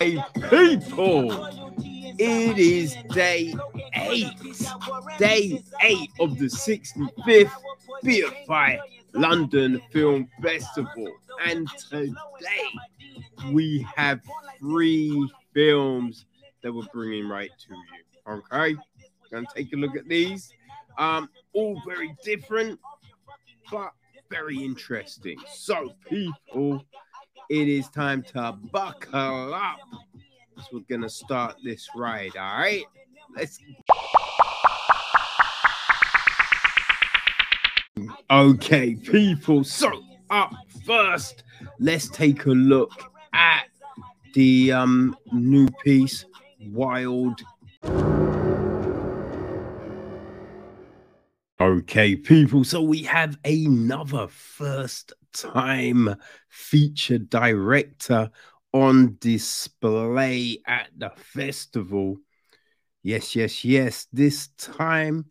Hey, people, it is day eight, day eight of the 65th BFI London Film Festival. And today we have three films that we're bringing right to you. Okay, gonna take a look at these. Um, all very different, but very interesting. So, people, it is time to buckle up. We're gonna start this ride. All right, let's. Okay, people. So up first, let's take a look at the um new piece, Wild. Okay, people. So we have another first time feature director on display at the festival. Yes, yes, yes. This time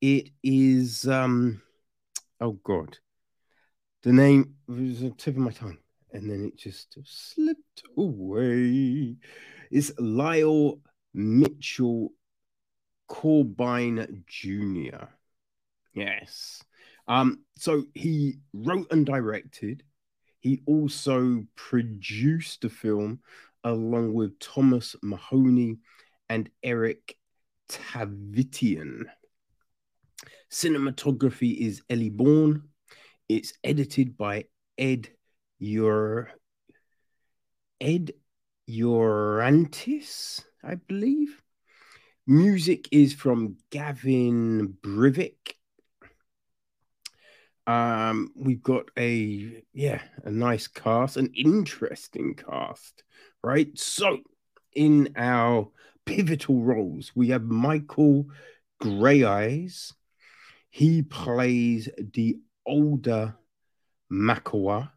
it is um oh god. The name was the tip of my tongue, and then it just slipped away. It's Lyle Mitchell Corbine Jr. Yes. Um, so he wrote and directed. He also produced the film along with Thomas Mahoney and Eric Tavitian. Cinematography is Ellie Bourne. It's edited by Ed Your Ed Urantis, I believe. Music is from Gavin Brivik. Um, we've got a yeah, a nice cast, an interesting cast, right? So, in our pivotal roles, we have Michael Greyeyes. He plays the older Makawa.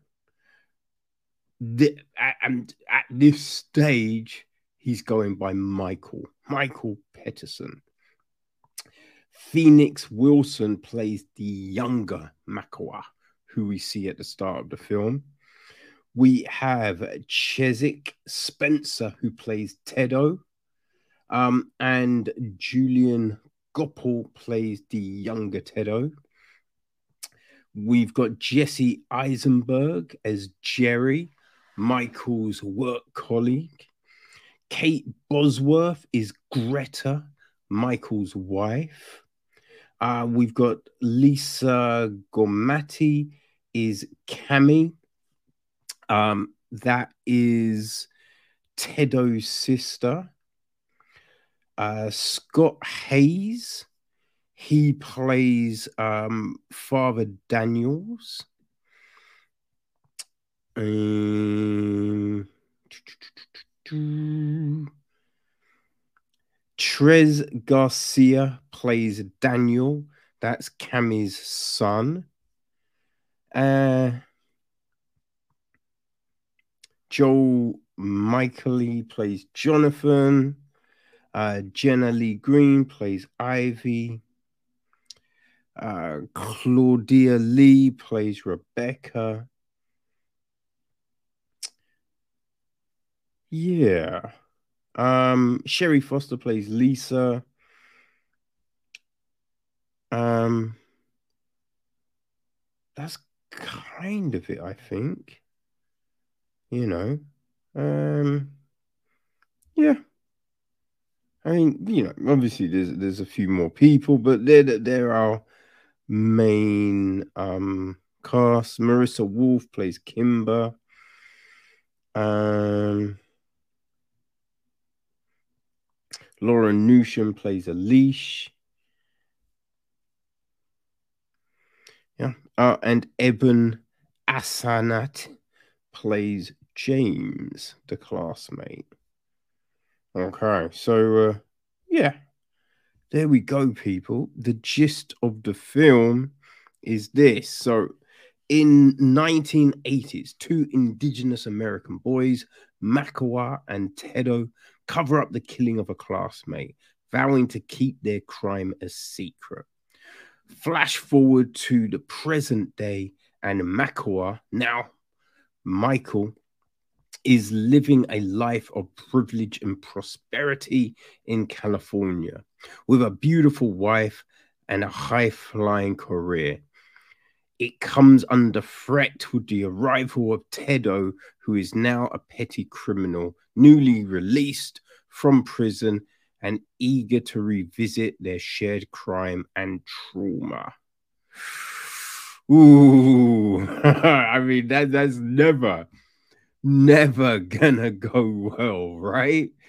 The, and at this stage, he's going by Michael, Michael Peterson. Phoenix Wilson plays the younger Makawa, who we see at the start of the film. We have Chaske Spencer, who plays Tedo, um, and Julian Gopal plays the younger Tedo. We've got Jesse Eisenberg as Jerry, Michael's work colleague. Kate Bosworth is Greta, Michael's wife. Uh, we've got Lisa Cromarty is Cami. Um, that is Tedo's sister. Uh, Scott Haze, he plays um, Father Daniels. Um, Trez Garcia plays Daniel. That's Cami's son. Uh, Joel Michaely plays Jonathan. Uh, Jenna Leigh Green plays Ivy. Uh, Claudia Lee plays Rebecca. Yeah. Um, Sherry Foster plays Lisa. Um, that's kind of it, I think. You know, um, yeah. I mean, you know, obviously there's there's a few more people, but there there are main um cast. Marissa Wolf plays Kimber. Um Laura Newsham plays Alish. Yeah. Uh, and Eben Asanat plays James, the classmate. Okay, so uh, yeah, there we go, people. The gist of the film is this. So, in 1980s, two indigenous American boys, Makawa and Tedo, cover up the killing of a classmate, vowing to keep their crime a secret. Flash forward to the present day, and Makawa, now Michael, is living a life of privilege and prosperity in California with a beautiful wife and a high flying career. It comes under threat with the arrival of Tedo, who is now a petty criminal, newly released from prison and eager to revisit their shared crime and trauma. Ooh, I mean that that's never, never gonna go well, right?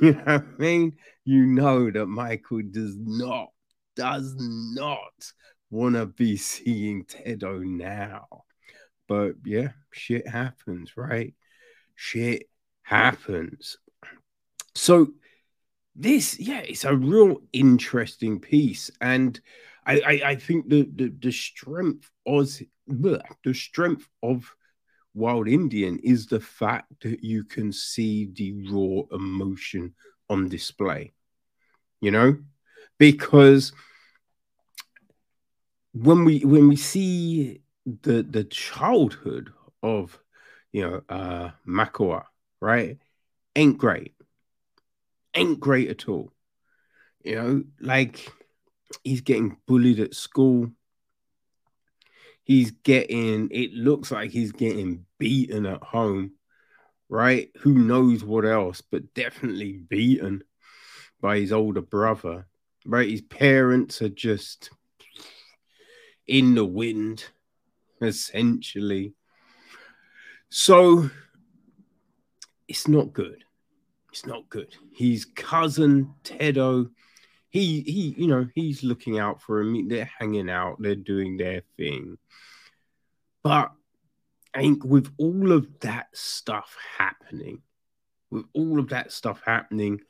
You know what I mean? You know that Michael does not, does not want to be seeing Tedo now. But yeah, shit happens, right? Shit happens. So this, yeah, it's a real interesting piece. And I, I, I think the, the the strength of the strength of Wild Indian is the fact that you can see the raw emotion on display. You know, because when we when we see the the childhood of you know uh Makwa, right, ain't great, ain't great at all. You know, like he's getting bullied at school. He's getting, it looks like he's getting beaten at home, right? Who knows what else, but definitely beaten by his older brother, right? His parents are just in the wind, essentially. So it's not good. It's not good. His cousin Tedo he he you know he's looking out for him they're hanging out they're doing their thing but i think with all of that stuff happening with all of that stuff happening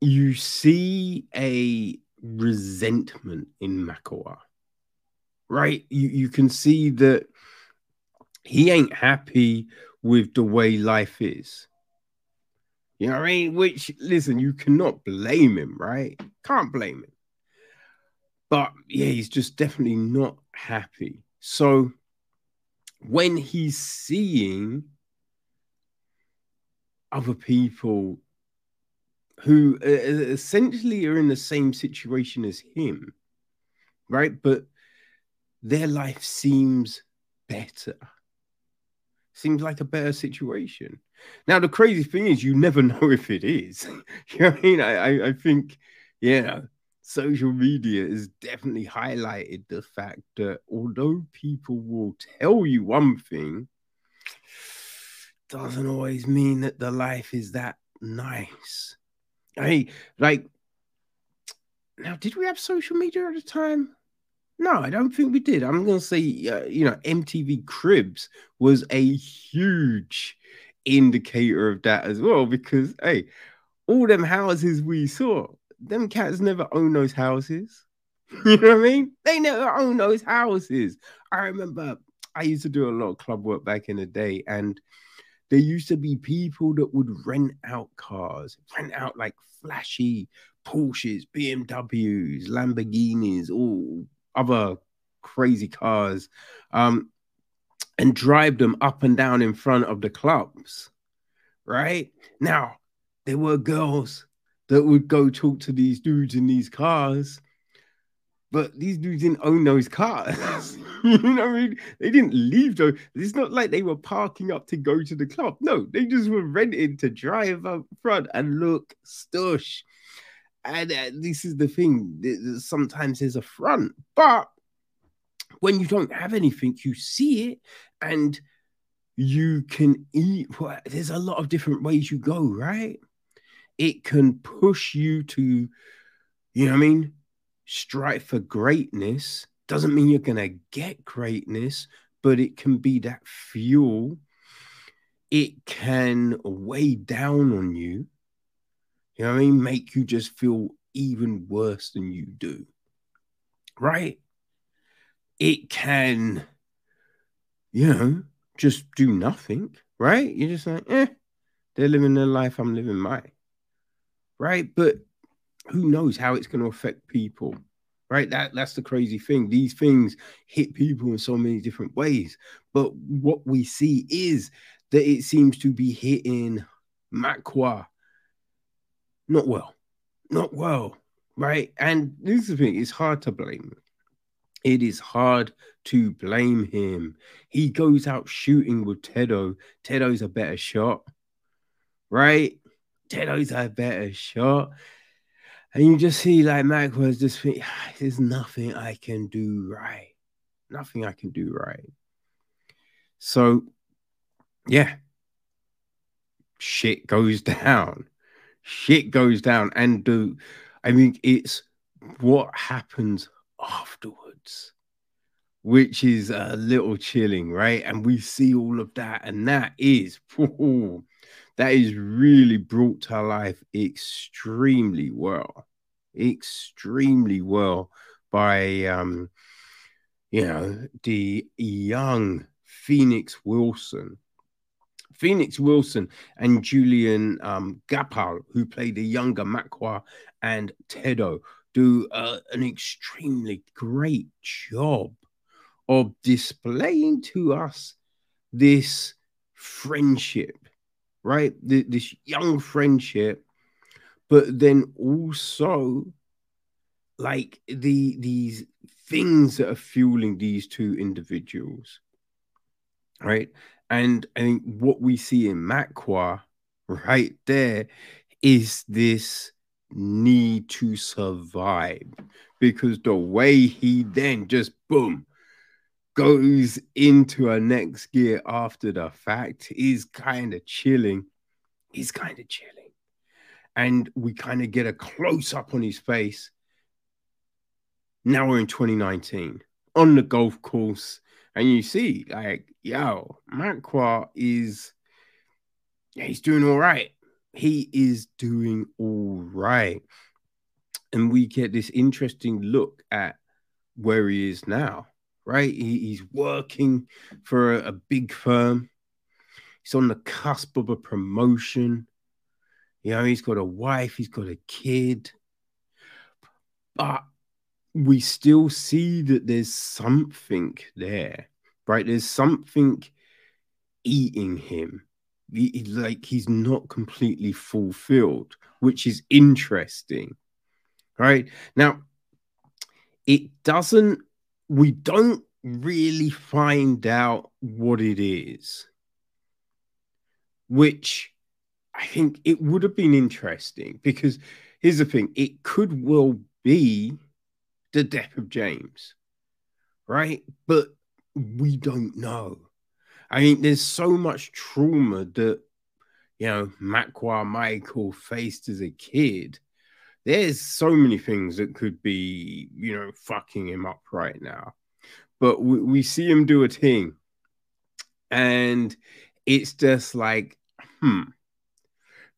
you see a resentment in Makwa, right? You, you can see that he ain't happy with the way life is. You know what I mean? Which, listen, you cannot blame him, right? Can't blame him. But yeah, he's just definitely not happy. So when he's seeing other people who essentially are in the same situation as him, right? But their life seems better, seems like a better situation. Now, the crazy thing is, you never know if it is. you know I mean? I, I, think, know, social media has definitely highlighted the fact that although people will tell you one thing, doesn't always mean that the life is that nice. Hey, like, now, did we have social media at the time? No, I don't think we did. I'm going to say, uh, you know, MTV Cribs was a huge indicator of that as well because hey, all them houses we saw, them cats never own those houses. You know what I mean? They never own those houses. I remember I used to do a lot of club work back in the day, and there used to be people that would rent out cars, rent out like flashy Porsches, BMWs, Lamborghinis, all other crazy cars. Um, and drive them up and down in front of the clubs. Right now, there were girls that would go talk to these dudes in these cars, but these dudes didn't own those cars. you know what I mean? They didn't leave though. It's not like they were parking up to go to the club. No, they just were renting to drive up front and look stush. And uh, this is the thing. Sometimes there's a front, but when you don't have anything, you see it and you can eat. There's a lot of different ways you go, right? It can push you to, you know what I mean? Strive for greatness. Doesn't mean you're going to get greatness, but it can be that fuel. It can weigh down on you. You know what I mean? Make you just feel even worse than you do. Right? it can, you know, just do nothing, right? You're just like, eh, they're living their life, I'm living mine, right? But who knows how it's going to affect people, right? That that's the crazy thing. These things hit people in so many different ways, but what we see is that it seems to be hitting Makwa not well, not well, right? And this is the thing, it's hard to blame. It is hard to blame him. He goes out shooting with Tedo. Tedo's a better shot, right? Tedo's a better shot. And you just see like Makwa just think, ah, there's nothing I can do right. Nothing I can do right. So yeah. Shit goes down. Shit goes down. And do I mean it's what happens afterwards, which is a little chilling, right? And we see all of that, and that is oh, that is really brought to life extremely well, extremely well by um, you know, the young Phoenix Wilson. Phoenix Wilson and Julian um, Gopal, who played the younger Makwa and Tedo, do uh, an extremely great job of displaying to us this friendship right? this young friendship, but then also like the these things that are fueling these two individuals, right? And I think what we see in Makwa right there is this need to survive because the way he then just boom goes into a next gear after the fact is kind of chilling. He's kind of chilling. And we kind of get a close up on his face. Now we're in 2019 on the golf course. And you see, like, yo, Makwa is, yeah, he's doing all right. He is doing all right. And we get this interesting look at where he is now right? He, he's working for a, a big firm. He's on the cusp of a promotion. You know, he's got a wife, he's got a kid. But we still see that there's something there, right? There's something eating him. He, like he's not completely fulfilled, which is interesting, right? Now, it doesn't we don't really find out what it is, which I think it would have been interesting because here's the thing it could well be the death of James, right? But we don't know. I mean, there's so much trauma that, you know, Makwa Michael faced as a kid there's so many things that could be, you know, fucking him up right now. But we, we see him do a thing, and it's just like, hmm.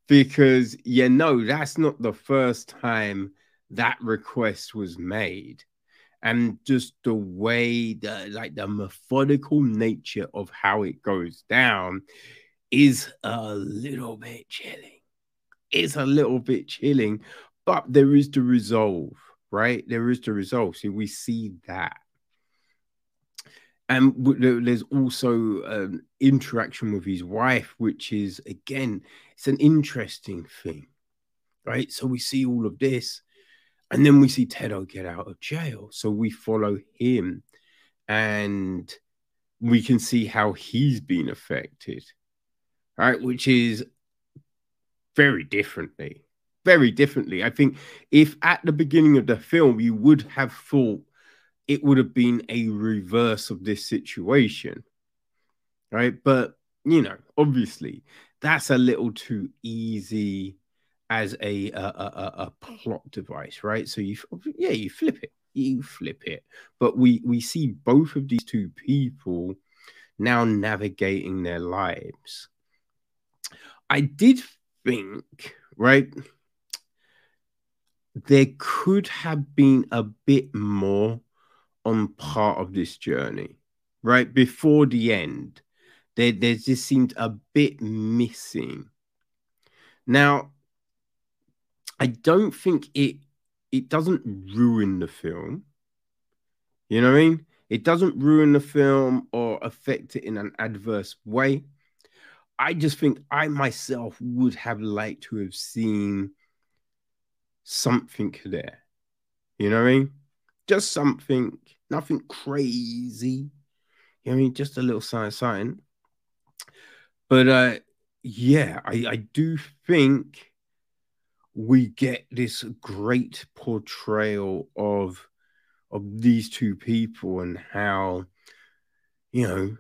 Because you know, that's not the first time that request was made. And just the way the like the methodical nature of how it goes down is a little bit chilling. It's a little bit chilling, but there is the resolve, right? There is the resolve. See, we see that. And there's also an interaction with his wife, which is, again, it's an interesting thing, right? So we see all of this. And then we see Tedo get out of jail. So we follow him and we can see how he's been affected, right? Which is very differently very differently. I think if at the beginning of the film you would have thought it would have been a reverse of this situation, right? But you know, obviously, that's a little too easy as a a, a, a plot device, right? So you yeah, you flip it, you flip it. But we we see both of these two people now navigating their lives. I did think, right? There could have been a bit more on part of this journey, right? Before the end, there, there just seemed a bit missing. Now, I don't think it it doesn't ruin the film. You know what I mean? It doesn't ruin the film or affect it in an adverse way. I just think I myself would have liked to have seen something there. You know what I mean? Just something, nothing crazy. You know I mean? Just a little sign sign. But uh yeah, I, I do think we get this great portrayal of of these two people and how you know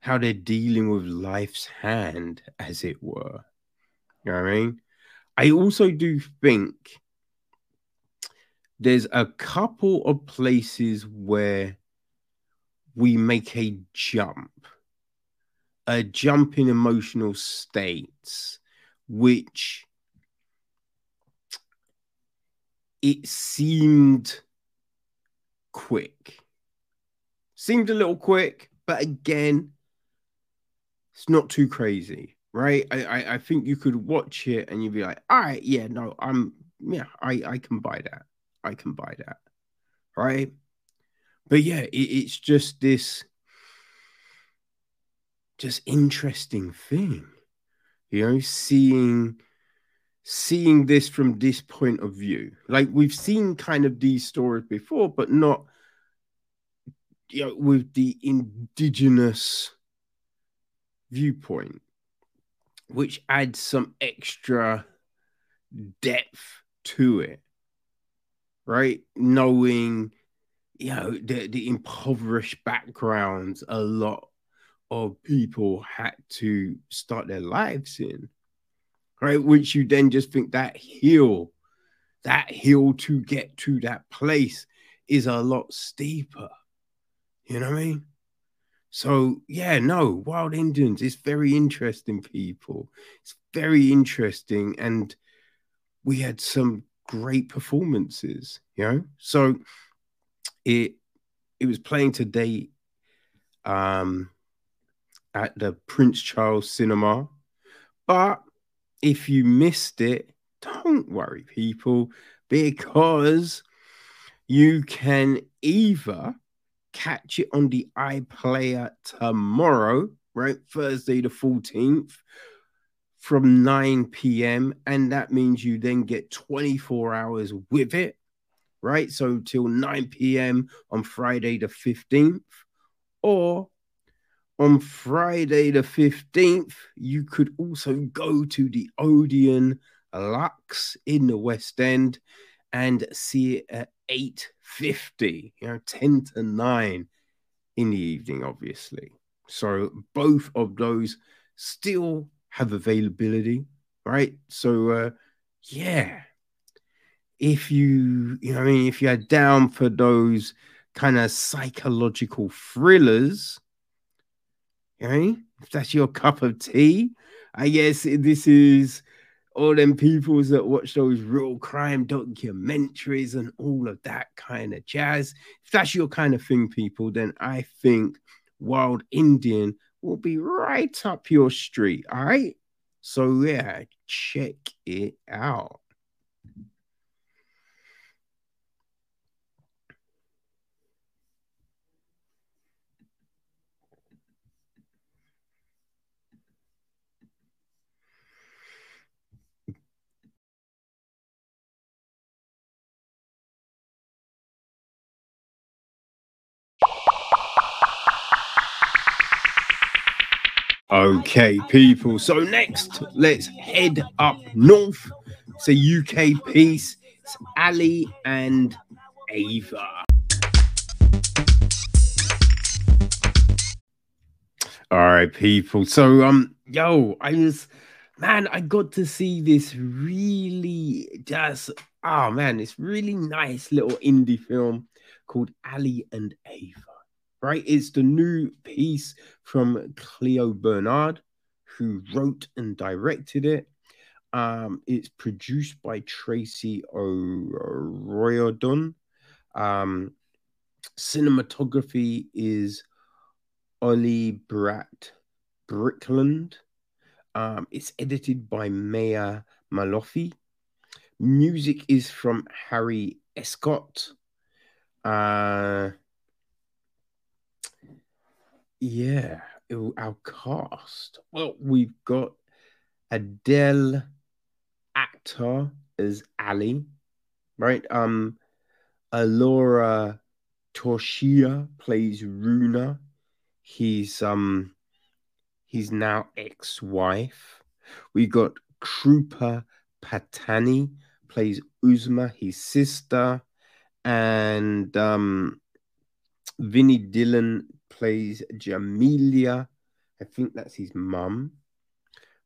how they're dealing with life's hand as it were you know what i mean i also do think there's a couple of places where we make a jump a jump in emotional states which it seemed quick. Seemed a little quick, but again, it's not too crazy, right? I, I, I think you could watch it and you'd be like, all right, yeah, no, I'm yeah, I, I can buy that. I can buy that. Right. But yeah, it, it's just this just interesting thing, you know, seeing seeing this from this point of view. Like we've seen kind of these stories before, but not you know, with the indigenous viewpoint, which adds some extra depth to it, right? Knowing, you know, the, the impoverished backgrounds a lot of people had to start their lives in right? Which you then just think that hill, that hill to get to that place is a lot steeper. You know what I mean? So yeah, no, Wild Indians is very interesting, people. It's very interesting, and we had some great performances. You know, so it it was playing today um at the Prince Charles Cinema, but if you missed it, don't worry, people, because you can either catch it on the iPlayer tomorrow, right? Thursday the 14th from 9 p.m. And that means you then get 24 hours with it, right? So till 9 p.m. on Friday the 15th, or on Friday the 15th, you could also go to the Odeon Luxe in the West End and see it at 8.50, you know, 10 to 9 in the evening, obviously. So both of those still have availability, right? So uh yeah. If you, you know, I mean, if you're down for those kind of psychological thrillers, Okay, if that's your cup of tea, I guess this is all them peoples that watch those real crime documentaries and all of that kind of jazz. If that's your kind of thing, people, then I think Wild Indian will be right up your street. All right. So, yeah, check it out. Okay, people. So next, let's head up north. It's a UK piece. It's Ali and Ava. All right, people. So um, yo, I was man, I got to see this really just oh man, this really nice little indie film called Ali and Ava right? It's the new piece from Clio Barnard, who wrote and directed it. Um, it's produced by Tracy O'Riordan. Um, cinematography is Ollie Bratt Brickland. Um, it's edited by Maya Malofy. Music is from Harry Escott. Uh, yeah, our cast. Well, we've got Adeel Akhtar as Ali, right? Um, Ellora Torchia plays Runa. He's um he's now ex-wife. We got Krupa Pattani plays Uzma, his sister, and um Vinny Dhillon plays Jamelia. I think that's his mum,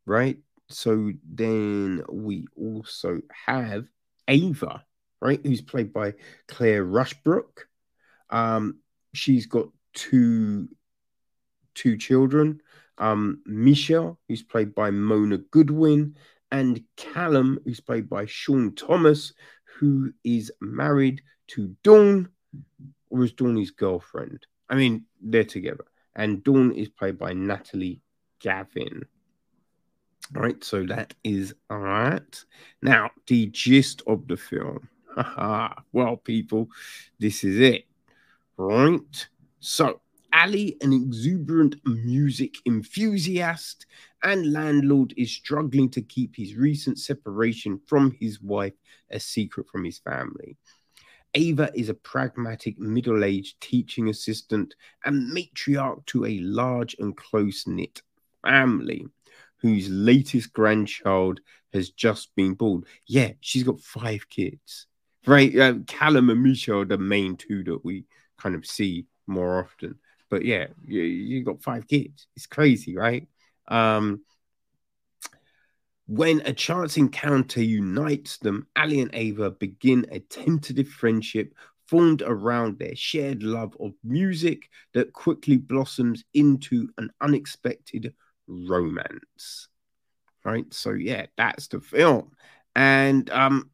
right? So then we also have Ava, right, who's played by Claire Rushbrook. Um, she's got two two children. Um, Michelle, who's played by Mona Goodwin, and Callum, who's played by Shaun Thomas, who is married to Dawn, or is Dawn his girlfriend? I mean, they're together. And Dawn is played by Natalie Gavin. All right, so that is all right. Now, the gist of the film. well, people, this is it. Right. So, Ali, an exuberant music enthusiast and landlord, is struggling to keep his recent separation from his wife a secret from his family. Ava is a pragmatic middle aged teaching assistant and matriarch to a large and close knit family whose latest grandchild has just been born. Yeah, she's got five kids. Right? Uh, Callum and Michelle are the main two that we kind of see more often. But yeah, you, you got five kids. It's crazy, right? Um, when a chance encounter unites them, Ali and Ava begin a tentative friendship formed around their shared love of music that quickly blossoms into an unexpected romance. Right? So yeah, that's the film. And um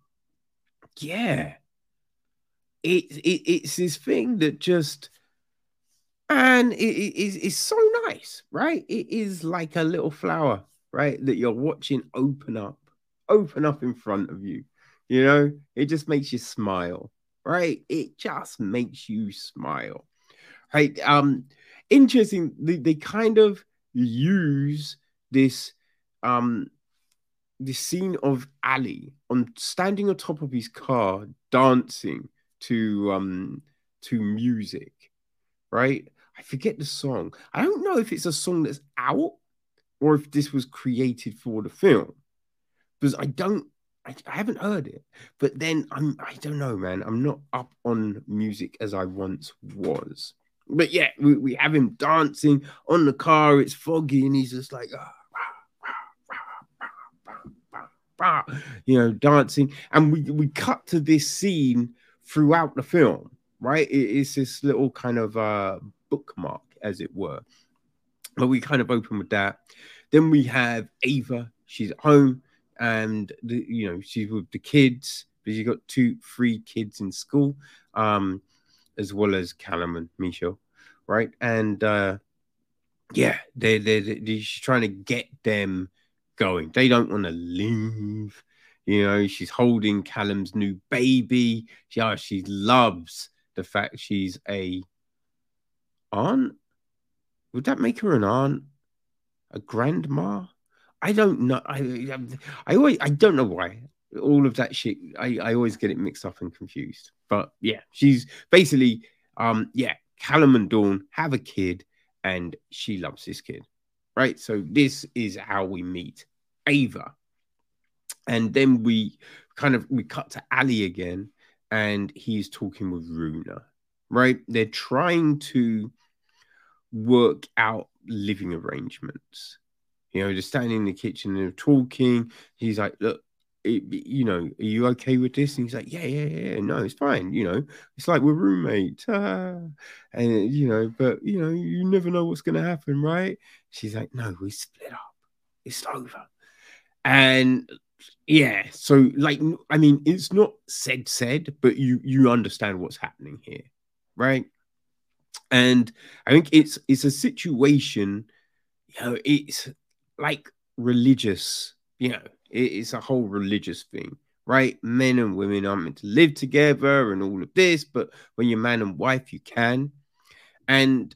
yeah. It, it it's this thing that just and it is it, so nice, right? It is like a little flower, right? That you're watching open up, open up in front of you. You know, it just makes you smile, right? It just makes you smile, right? Um, interesting. They, they kind of use this um the scene of Ali on standing on top of his car dancing to um to music, right? I forget the song. I don't know if it's a song that's out or if this was created for the film because I don't I, I, haven't heard it but then I'm I don't know man I'm not up on music as I once was but yeah, we, we have him dancing on the car. It's foggy, and he's just like, oh, you know, dancing. And we we cut to this scene throughout the film, right? It, it's this little kind of uh, bookmark, as it were. But we kind of open with that. Then we have Ava. She's at home, and the, you know she's with the kids. But she's got two, three kids in school. Um, as well as Callum and Michelle, right? And uh, yeah, they they they're she's trying to get them going. They don't want to leave. You know, she's holding Callum's new baby. She, oh, she loves the fact she's a aunt. Would that make her an aunt? A grandma? I don't know. I I always I don't know why all of that shit. I, I always get it mixed up and confused. But yeah, she's basically um yeah, Callum and Dawn have a kid, and she loves this kid. Right. So this is how we meet Ava. And then we kind of we cut to Ali again, and he's talking with Runa. Right. They're trying to work out living arrangements. You know, they're standing in the kitchen and talking. He's like, Look, you know, are you okay with this? And he's like, yeah, yeah, yeah, no, it's fine. You know, it's like we're roommates. Ah. And, you know, but, you know, you never know what's going to happen, right? She's like, no, we split up. It's over. And yeah, so like, I mean, it's not said, said, but you, you understand what's happening here, right? And I think it's, it's a situation, you know, it's like religious, you know, it's a whole religious thing, right? Men and women aren't meant to live together and all of this, but when you're man and wife, you can. And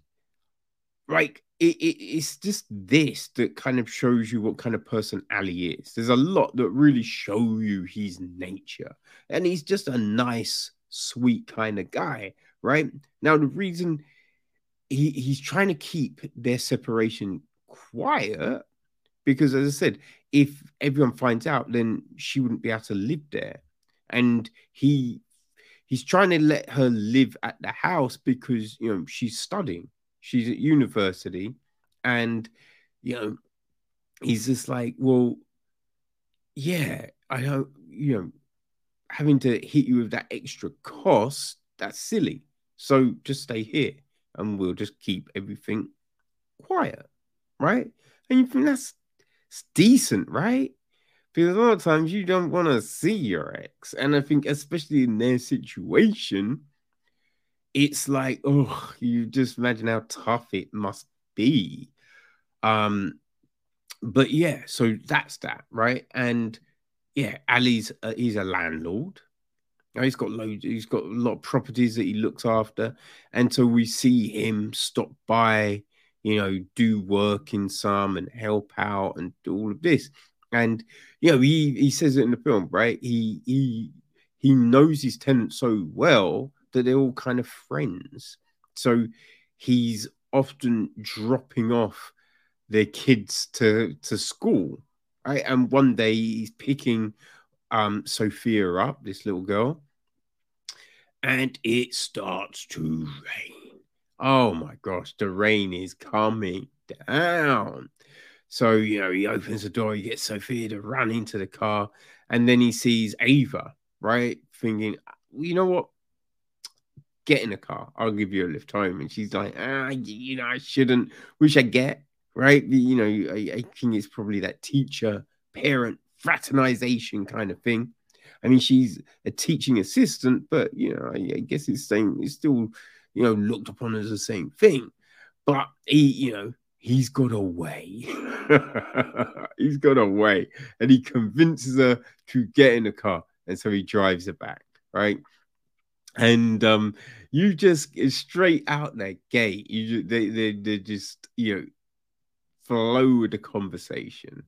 like it, it, it's just this that kind of shows you what kind of person Ali is. There's a lot that really show you his nature, and he's just a nice, sweet kind of guy, right? Now, the reason he, he's trying to keep their separation quiet because, as I said, if everyone finds out, then she wouldn't be able to live there, and he he's trying to let her live at the house because you know she's studying. She's at university, and you know, he's just like, well, yeah, I don't, you know, having to hit you with that extra cost, that's silly. So just stay here and we'll just keep everything quiet, right? And you think that's decent, right? Because a lot of times you don't want to see your ex. And I think, especially in their situation, it's like, oh, you just imagine how tough it must be. Um, but yeah, so that's that, right? And yeah, Ali's uh, he's a landlord. He's got loads. He's got a lot of properties that he looks after, and so we see him stop by, you know, do work in some and help out and all of this. And you know, he he says it in the film, right? He he he knows his tenants so well that they're all kind of friends. So he's often dropping off their kids to to school, right? And one day he's picking um, Sophia up, this little girl, and it starts to rain. Oh my gosh, the rain is coming down. So, you know, he opens the door, he gets Sophia to run into the car, and then he sees Ava, right? Thinking, you know what? get in a car. I'll give you a lift home. And she's like, ah, you know, I shouldn't, which I get, right? You know, I, I think it's probably that teacher parent fraternization kind of thing. I mean, she's a teaching assistant, but you know, I, I guess it's saying it's still, you know, looked upon as the same thing. But he, you know, he's got away. he's got away, and he convinces her to get in the car, and so he drives her back, right? and um, you just straight out that gate, you they they they just you know flow with the conversation.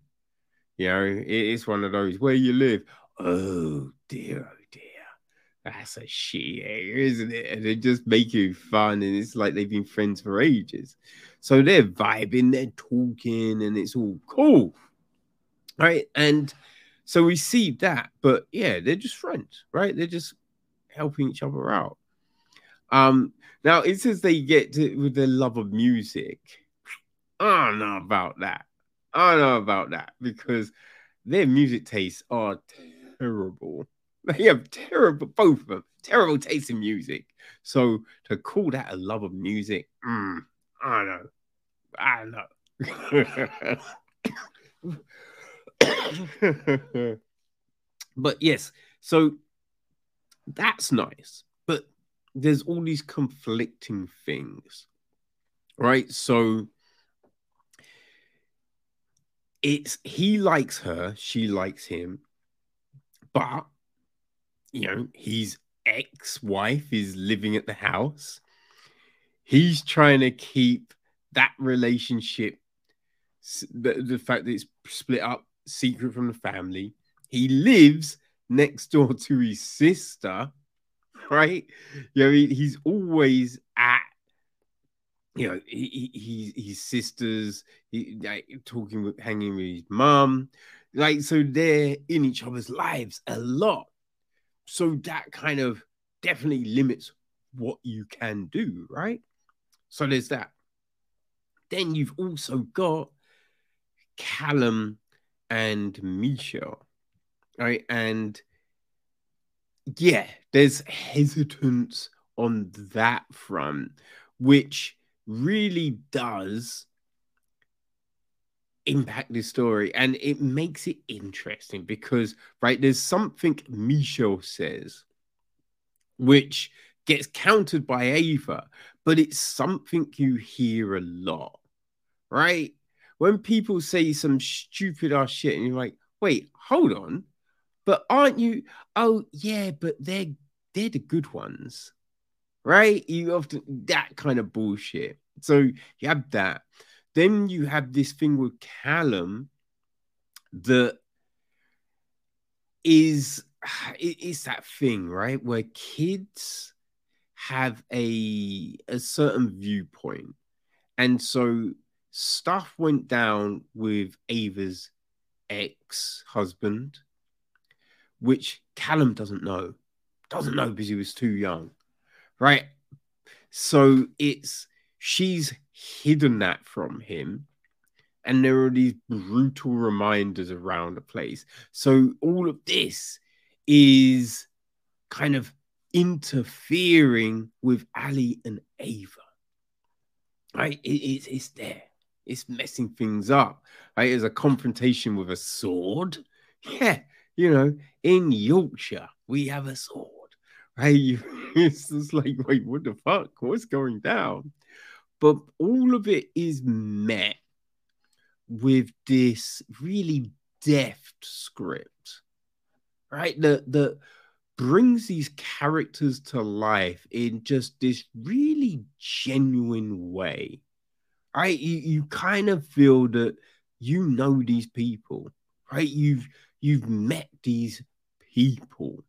You know, it is one of those where you live. Oh dear, oh dear, that's a shit isn't it? And they just make you fun, and it's like they've been friends for ages. So they're vibing, they're talking, and it's all cool, right? And so we see that, but yeah, they're just friends, right? They're just helping each other out. Um, now it says they get to, with their love of music. I don't know about that. I don't know about that because their music tastes are terrible. They have terrible, both of them, terrible taste in music. So to call that a love of music, mm, I know. I know. but yes, so that's nice. But there's all these conflicting things, right? So it's he likes her, she likes him, but you know, his ex wife is living at the house. He's trying to keep that relationship, the, the fact that it's split up, secret from the family. He lives next door to his sister, right? You know, he, he's always at you know, he, he, his sisters, he, like, talking with, hanging with his mum, like, so they're in each other's lives a lot. So that kind of definitely limits what you can do, right? So there's that. Then you've also got Callum and Michelle right? And yeah, there's hesitance on that front, which really does impact this story and it makes it interesting because right there's something Michelle says which gets countered by Ava but it's something you hear a lot right when people say some stupid ass shit and you're like wait hold on but aren't you? Oh yeah, but they're they're the good ones, right? You often that kind of bullshit. So you have that. Then you have this thing with Callum that is it's that thing, right? Where kids have a a certain viewpoint. And so stuff went down with Ava's ex-husband, which Callum doesn't know. Doesn't know because he was too young. Right. So it's she's hidden that from him and there are these brutal reminders around the place. So all of this is kind of interfering with Ali and Ava. Right? It, it's, it's there. It's messing things up. Right? There's a confrontation with a sword. Yeah, you know, in Yorkshire, we have a sword. Right? It's just like, wait, what the fuck? What's going down? But all of it is met with this really deft script, right? That that brings these characters to life in just this really genuine way. Right? You you kind of feel that you know these people, right? You've you've met these people.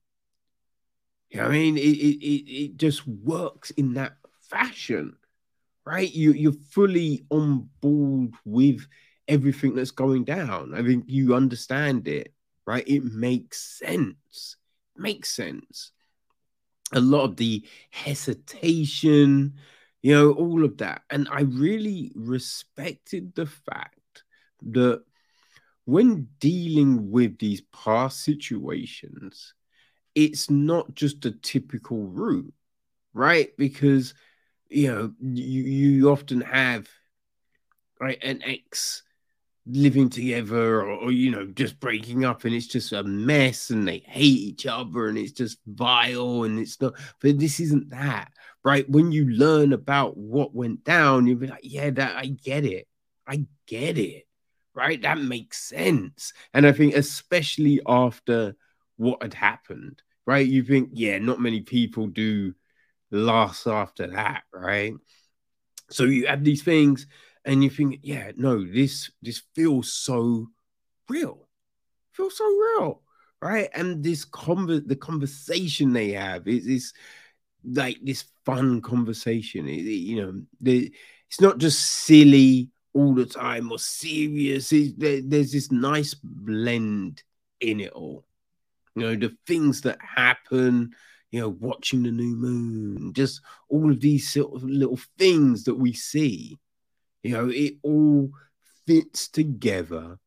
You know I mean? It, it, it, it just works in that fashion, right? You, you're fully on board with everything that's going down. I think you understand it, right? It makes sense. makes sense. A lot of the hesitation, you know, all of that. And I really respected the fact that when dealing with these past situations, it's not just a typical route, right? Because you know, you, you often have right an ex living together or, or, you know just breaking up and it's just a mess and they hate each other and it's just vile and it's not but this isn't that right? When you learn about what went down you'll be like yeah that i get it. I get it right? That makes sense. And i think especially after what had happened right? You think yeah not many people do last after that right so you have these things and you think, yeah, no, this this feels so real, feels so real, right? And this conver- the conversation they have is is like this fun conversation. It, it, you know, the, it's not just silly all the time or serious. There, there's this nice blend in it all. You know, the things that happen, you know, watching the new moon, just all of these sort of little things that we see you know, it all fits together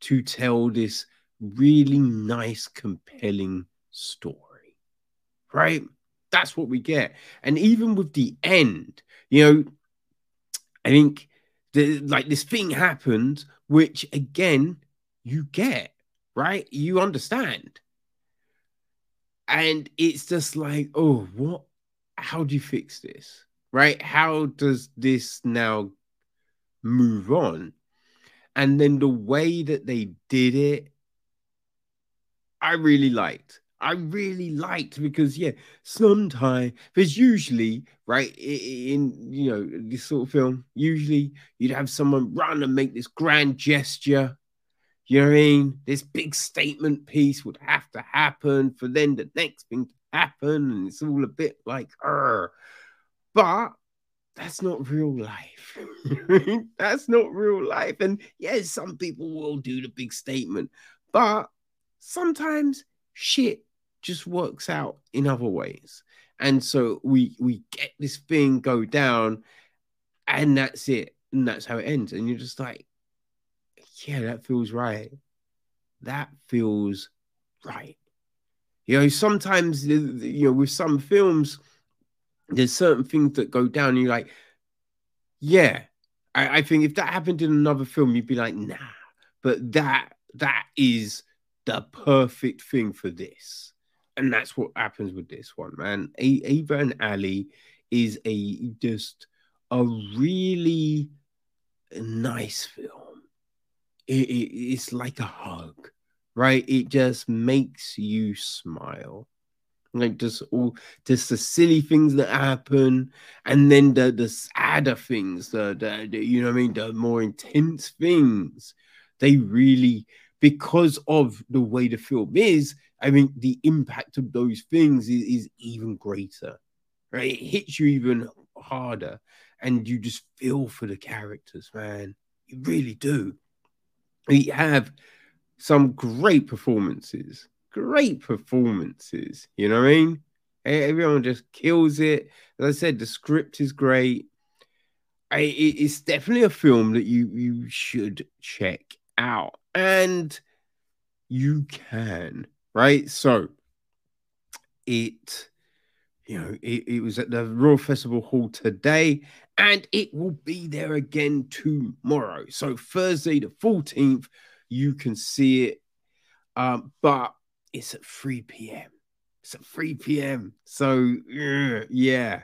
to tell this really nice, compelling story, right? That's what we get. And even with the end, you know, I think the, like this thing happened, which again, you get, right? You understand. And it's just like, oh, what? How do you fix this? Right? How does this now move on. And then the way that they did it, I really liked. I really liked because yeah, sometimes there's usually right in you know this sort of film. Usually you'd have someone run and make this grand gesture. You know what I mean? This big statement piece would have to happen for then the next thing to happen, and it's all a bit like, er. But that's not real life. that's not real life. And yes, some people will do the big statement, but sometimes shit just works out in other ways. And so we we get this thing go down, and that's it. And that's how it ends. And you're just like, yeah, that feels right. That feels right. You know, sometimes you know, with some films there's certain things that go down. And you're like, yeah, I, I think if that happened in another film, you'd be like, nah. But that that is the perfect thing for this. And that's what happens with this one, man. Ava and Ali is a just a really nice film. It, it, it's like a hug, right? It just makes you smile. like just all just the silly things that happen and then the the sadder things the, the, the you know what i mean the more intense things they really because of the way the film is i mean the impact of those things is, is even greater right it hits you even harder and you just feel for the characters man you really do we have some great performances great performances. You know what I mean? Everyone just kills it. As I said, the script is great. It's definitely a film that you you should check out, and you can right. So it, you know, it, it was at the Royal Festival Hall today, and it will be there again tomorrow. So Thursday the fourteenth, you can see it. Um, but it's at 3 p.m. It's at 3 p.m. So, yeah.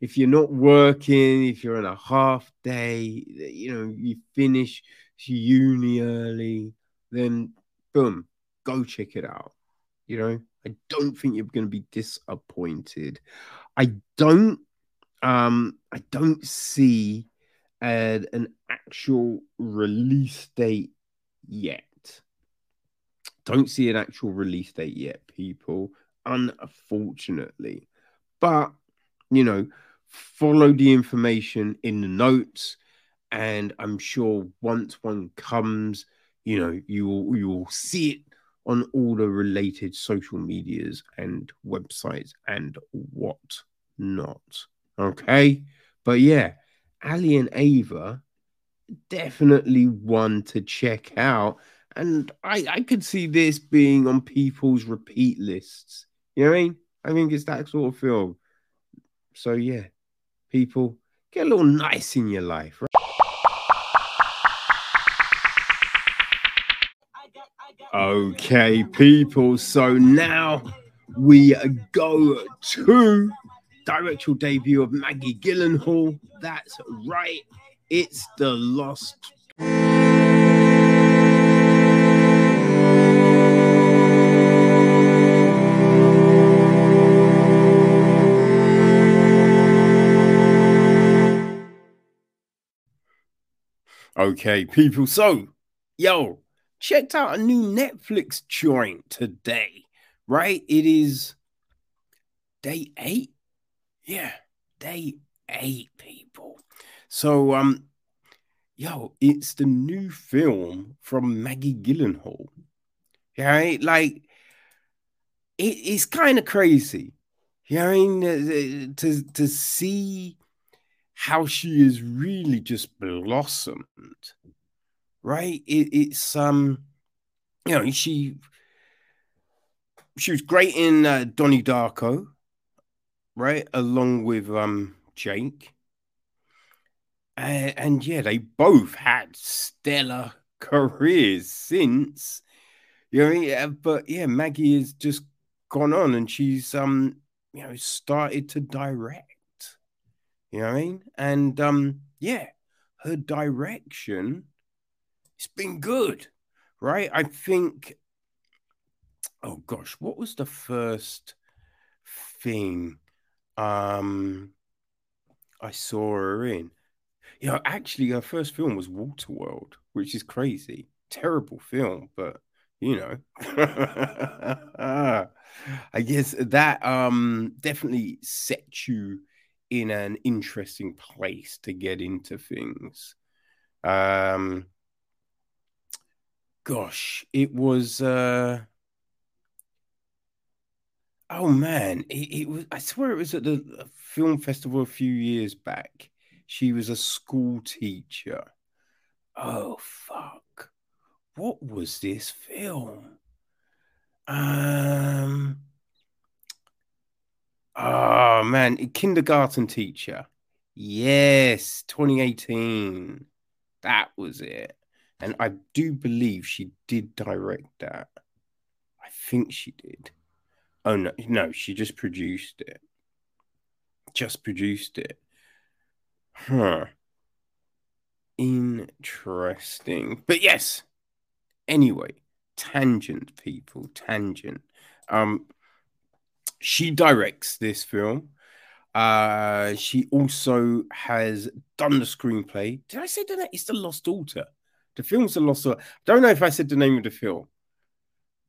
If you're not working, if you're on a half day, you know, you finish uni early, then boom, go check it out. You know, I don't think you're going to be disappointed. I don't, um, I don't see uh, an actual release date yet. Don't see an actual release date yet, people, unfortunately. But, you know, follow the information in the notes. And I'm sure once one comes, you know, you will you will see it on all the related social medias and websites and what not. Okay. But yeah, Ali and Ava definitely one to check out and I, I could see this being on people's repeat lists. You know what I mean? I think it's that sort of film. So yeah, people get a little nice in your life, right? Okay, people. So now we go to directorial debut of Maggie Gyllenhaal. That's right. It's the Lost Okay, people. So, yo, checked out a new Netflix joint today, right? It is day eight. Yeah, day eight, people. So, um, yo, it's the new film from Maggie Gyllenhaal. Right? Like, it, it's kind of crazy. Know I mean? Uh, to, to see how she has really just blossomed, right? It, it's um, you know, she she was great in uh, Donnie Darko, right, along with um Jake, uh, and yeah, they both had stellar careers since, you know. Yeah, but yeah, Maggie has just gone on, and she's um, you know, started to direct you know what I mean? And um, yeah, her direction, it's been good, right? I think. Oh gosh, what was the first thing um I saw her in? You know, actually, her first film was Waterworld, which is crazy. Terrible film, but you know, I guess that um definitely set you in an interesting place to get into things. Um, gosh, it was. Uh, oh man, it, it was. I swear it was at the film festival a few years back. She was a school teacher. Oh fuck! What was this film? Um. Oh man, kindergarten teacher. Yes, 2018. That was it. And I do believe she did direct that. I think she did. Oh no, no, she just produced it. Just produced it. Huh. Interesting. But yes. Anyway, tangent, people, tangent. Um, she directs this film. Uh, she also has done the screenplay. Did I say that? It's The Lost Daughter. The film's The Lost. I don't know if I said the name of the film.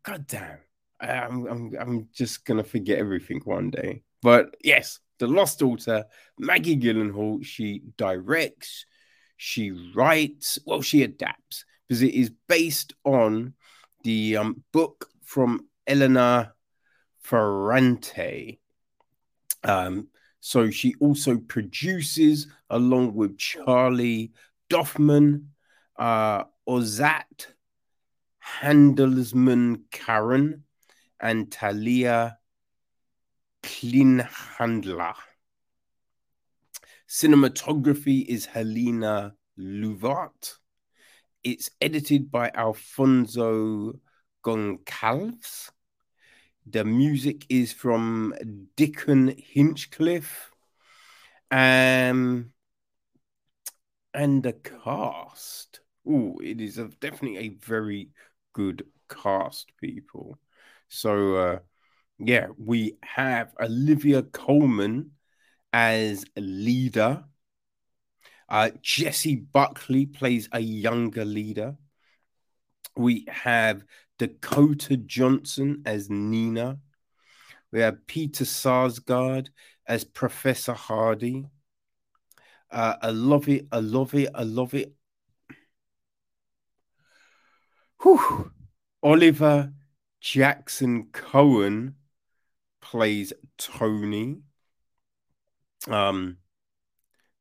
God damn. I'm, I'm, I'm just going to forget everything one day. But yes, The Lost Daughter, Maggie Gyllenhaal, she directs, she writes, well, she adapts because it is based on the um, book from Elena Ferrante. Um, so she also produces, along with Charlie Dorfman, uh, Ozat Handelsman Karen, and Talia Kleinhandler. Cinematography is Helena Louvart. It's edited by Alfonso Goncalves. The music is from Dickon Hinchliffe. Um, and the cast. Oh, it is a, definitely a very good cast, people. So, uh, yeah, we have Olivia Colman as Leda. Uh, Jessie Buckley plays a younger Leda. We have Dakota Johnson as Nina. We have Peter Sarsgaard as Professor Hardy. Uh, I love it. I love it. I love it. Whew. Oliver Jackson Cohen plays Tony. Um,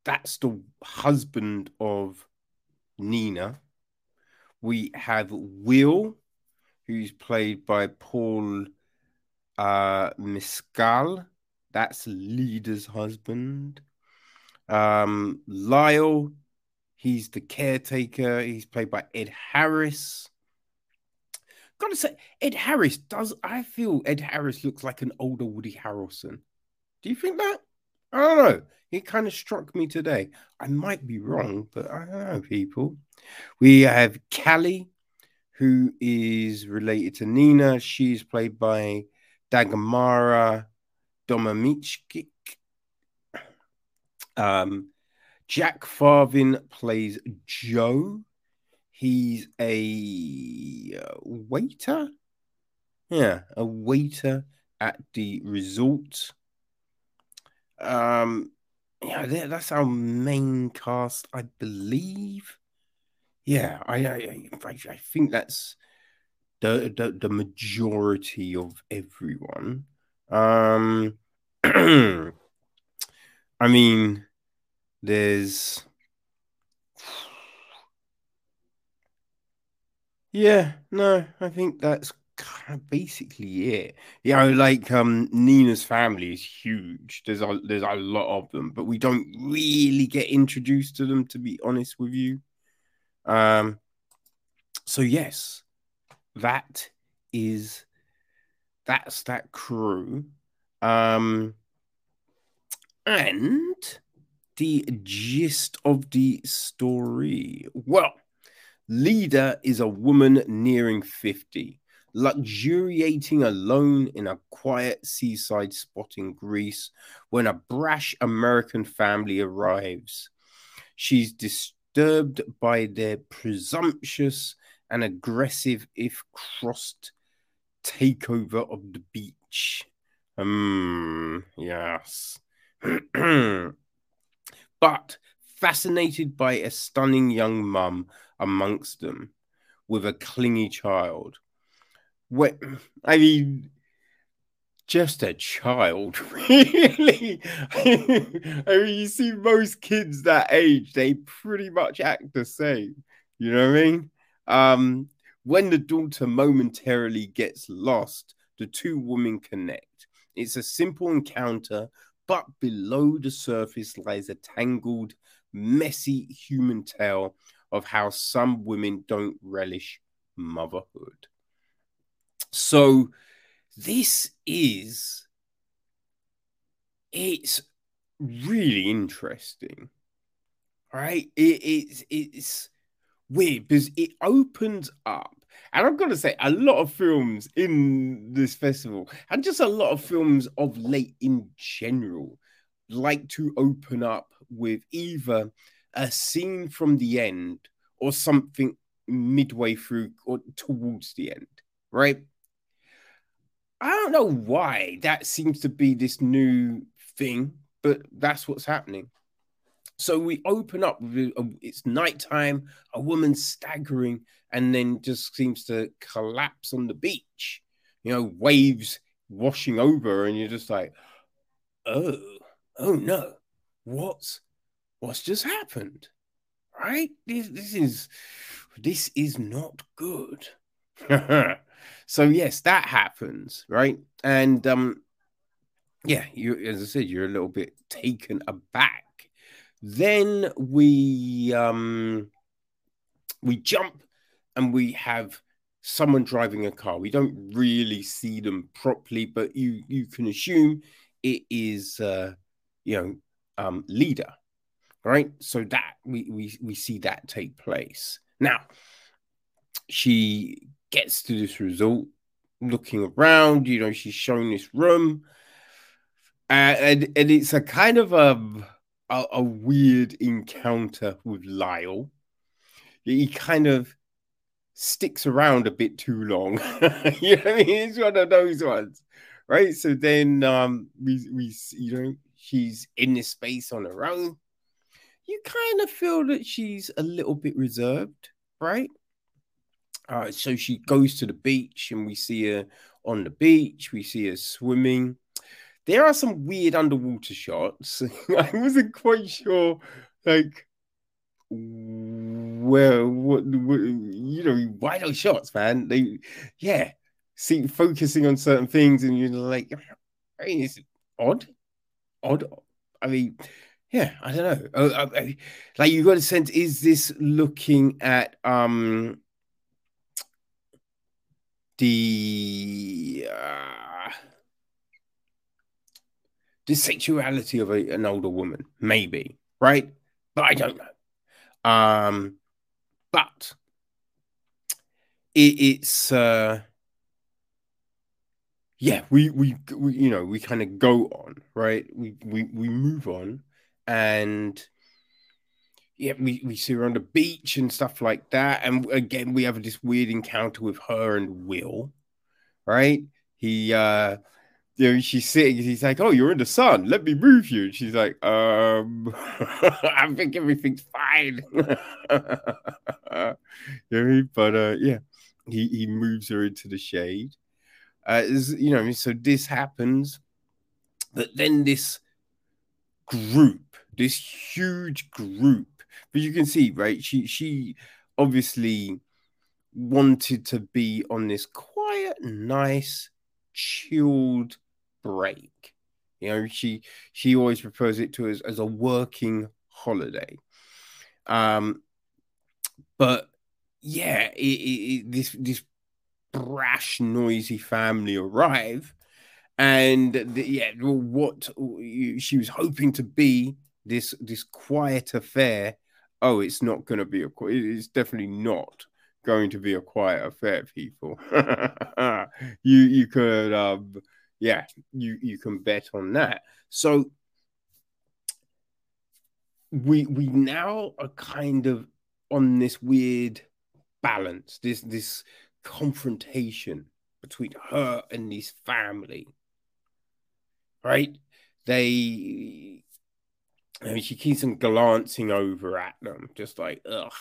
that's the husband of Nina. We have Will who's played by Paul uh, Mescal. That's Leda's husband. Um, Lyle, he's the caretaker. He's played by Ed Harris. Gotta say, Ed Harris does. I feel Ed Harris looks like an older Woody Harrelson. Do you think that? I don't know. It kind of struck me today. I might be wrong, but I don't know, people. We have Callie, who is related to Nina. She's played by Dagmara Domińczyk. Um, Jack Farthing plays Joe. He's a uh, waiter. Yeah, a waiter at the resort. Um, yeah, that's our main cast, I believe yeah, I, I, I think that's the, the the majority of everyone. Um, I mean, there's yeah, no, I think that's kind of basically it. You know, like um Nina's family is huge. There's a there's a lot of them, but we don't really get introduced to them to be honest with you. Um, so yes, that is that's that crew. Um, and the gist of the story. Well, Leda is a woman nearing 50, luxuriating alone in a quiet seaside spot in Greece when a brash American family arrives. She's disturbed by their presumptuous and aggressive, if crossed, takeover of the beach. Um, yes. but fascinated by a stunning young mum amongst them with a clingy child. What I mean, just a child, really. I mean, you see most kids that age, they pretty much act the same. You know what I mean? Um, when the daughter momentarily gets lost, the two women connect. It's a simple encounter, but below the surface lies a tangled, messy human tale of how some women don't relish motherhood. So, this is it's really interesting right it, it's it's weird because it opens up And I've got to say, a lot of films in this festival, and just a lot of films of late in general, like to open up with either a scene from the end or something midway through or towards the end, right? I don't know why that seems to be this new thing, but that's what's happening. So we open up, uh, it's nighttime, a woman staggering, and then just seems to collapse on the beach. You know, waves washing over, and you're just like, oh, oh no, what's what's just happened? Right? This this is this is not good. so yes, that happens, right? And um yeah, you as I said, you're a little bit taken aback. Then we um we jump and we have someone driving a car. We don't really see them properly, but you you can assume it is uh you know um Leda, right? So that we we we see that take place. Now she gets to this result, looking around, you know, she's shown this room. Uh, and and it's a kind of a, a, a weird encounter with Lyle. He kind of sticks around a bit too long. you know, I mean? one of those ones, right? So then um, we we you know she's in this space on her own. You kind of feel that she's a little bit reserved, right? Uh, so she goes to the beach and we see her on the beach. We see her swimming. There are some weird underwater shots. I wasn't quite sure, like, well, what, what, you know, why those shots, man? They, yeah, see, focusing on certain things, and you're like, I mean, it's odd, odd. I mean, yeah, I don't know. Uh, I, like, you got a sense, is this looking at um the uh, the sexuality of a, an older woman, maybe, right? But I don't know. Um, but it, it's uh, yeah, we, we we you know we kind of go on, right? We we we move on, and yeah, we, we see her on the beach and stuff like that. And again, we have this weird encounter with her and Will, right? He, uh, you know, she's sitting, he's like, Oh, you're in the sun, let me move you. And she's like, Um, I think everything's fine. you know, but uh, yeah, he, he moves her into the shade. Uh, you know, so this happens, but then this group, this huge group but you can see, right? She she obviously wanted to be on this quiet, nice, chilled break. You know, she she always refers it to as, as a working holiday. Um, but yeah, it, it, this this brash, noisy family arrive, and the, yeah, what she was hoping to be this this quiet affair oh, it's not going to be a, it's definitely not going to be a quiet affair, people. you you could, um, yeah, you you can bet on that. So we we now are kind of on this weird balance, this this confrontation between her and this family. Right? They Mean, she keeps on glancing over at them, just like ugh.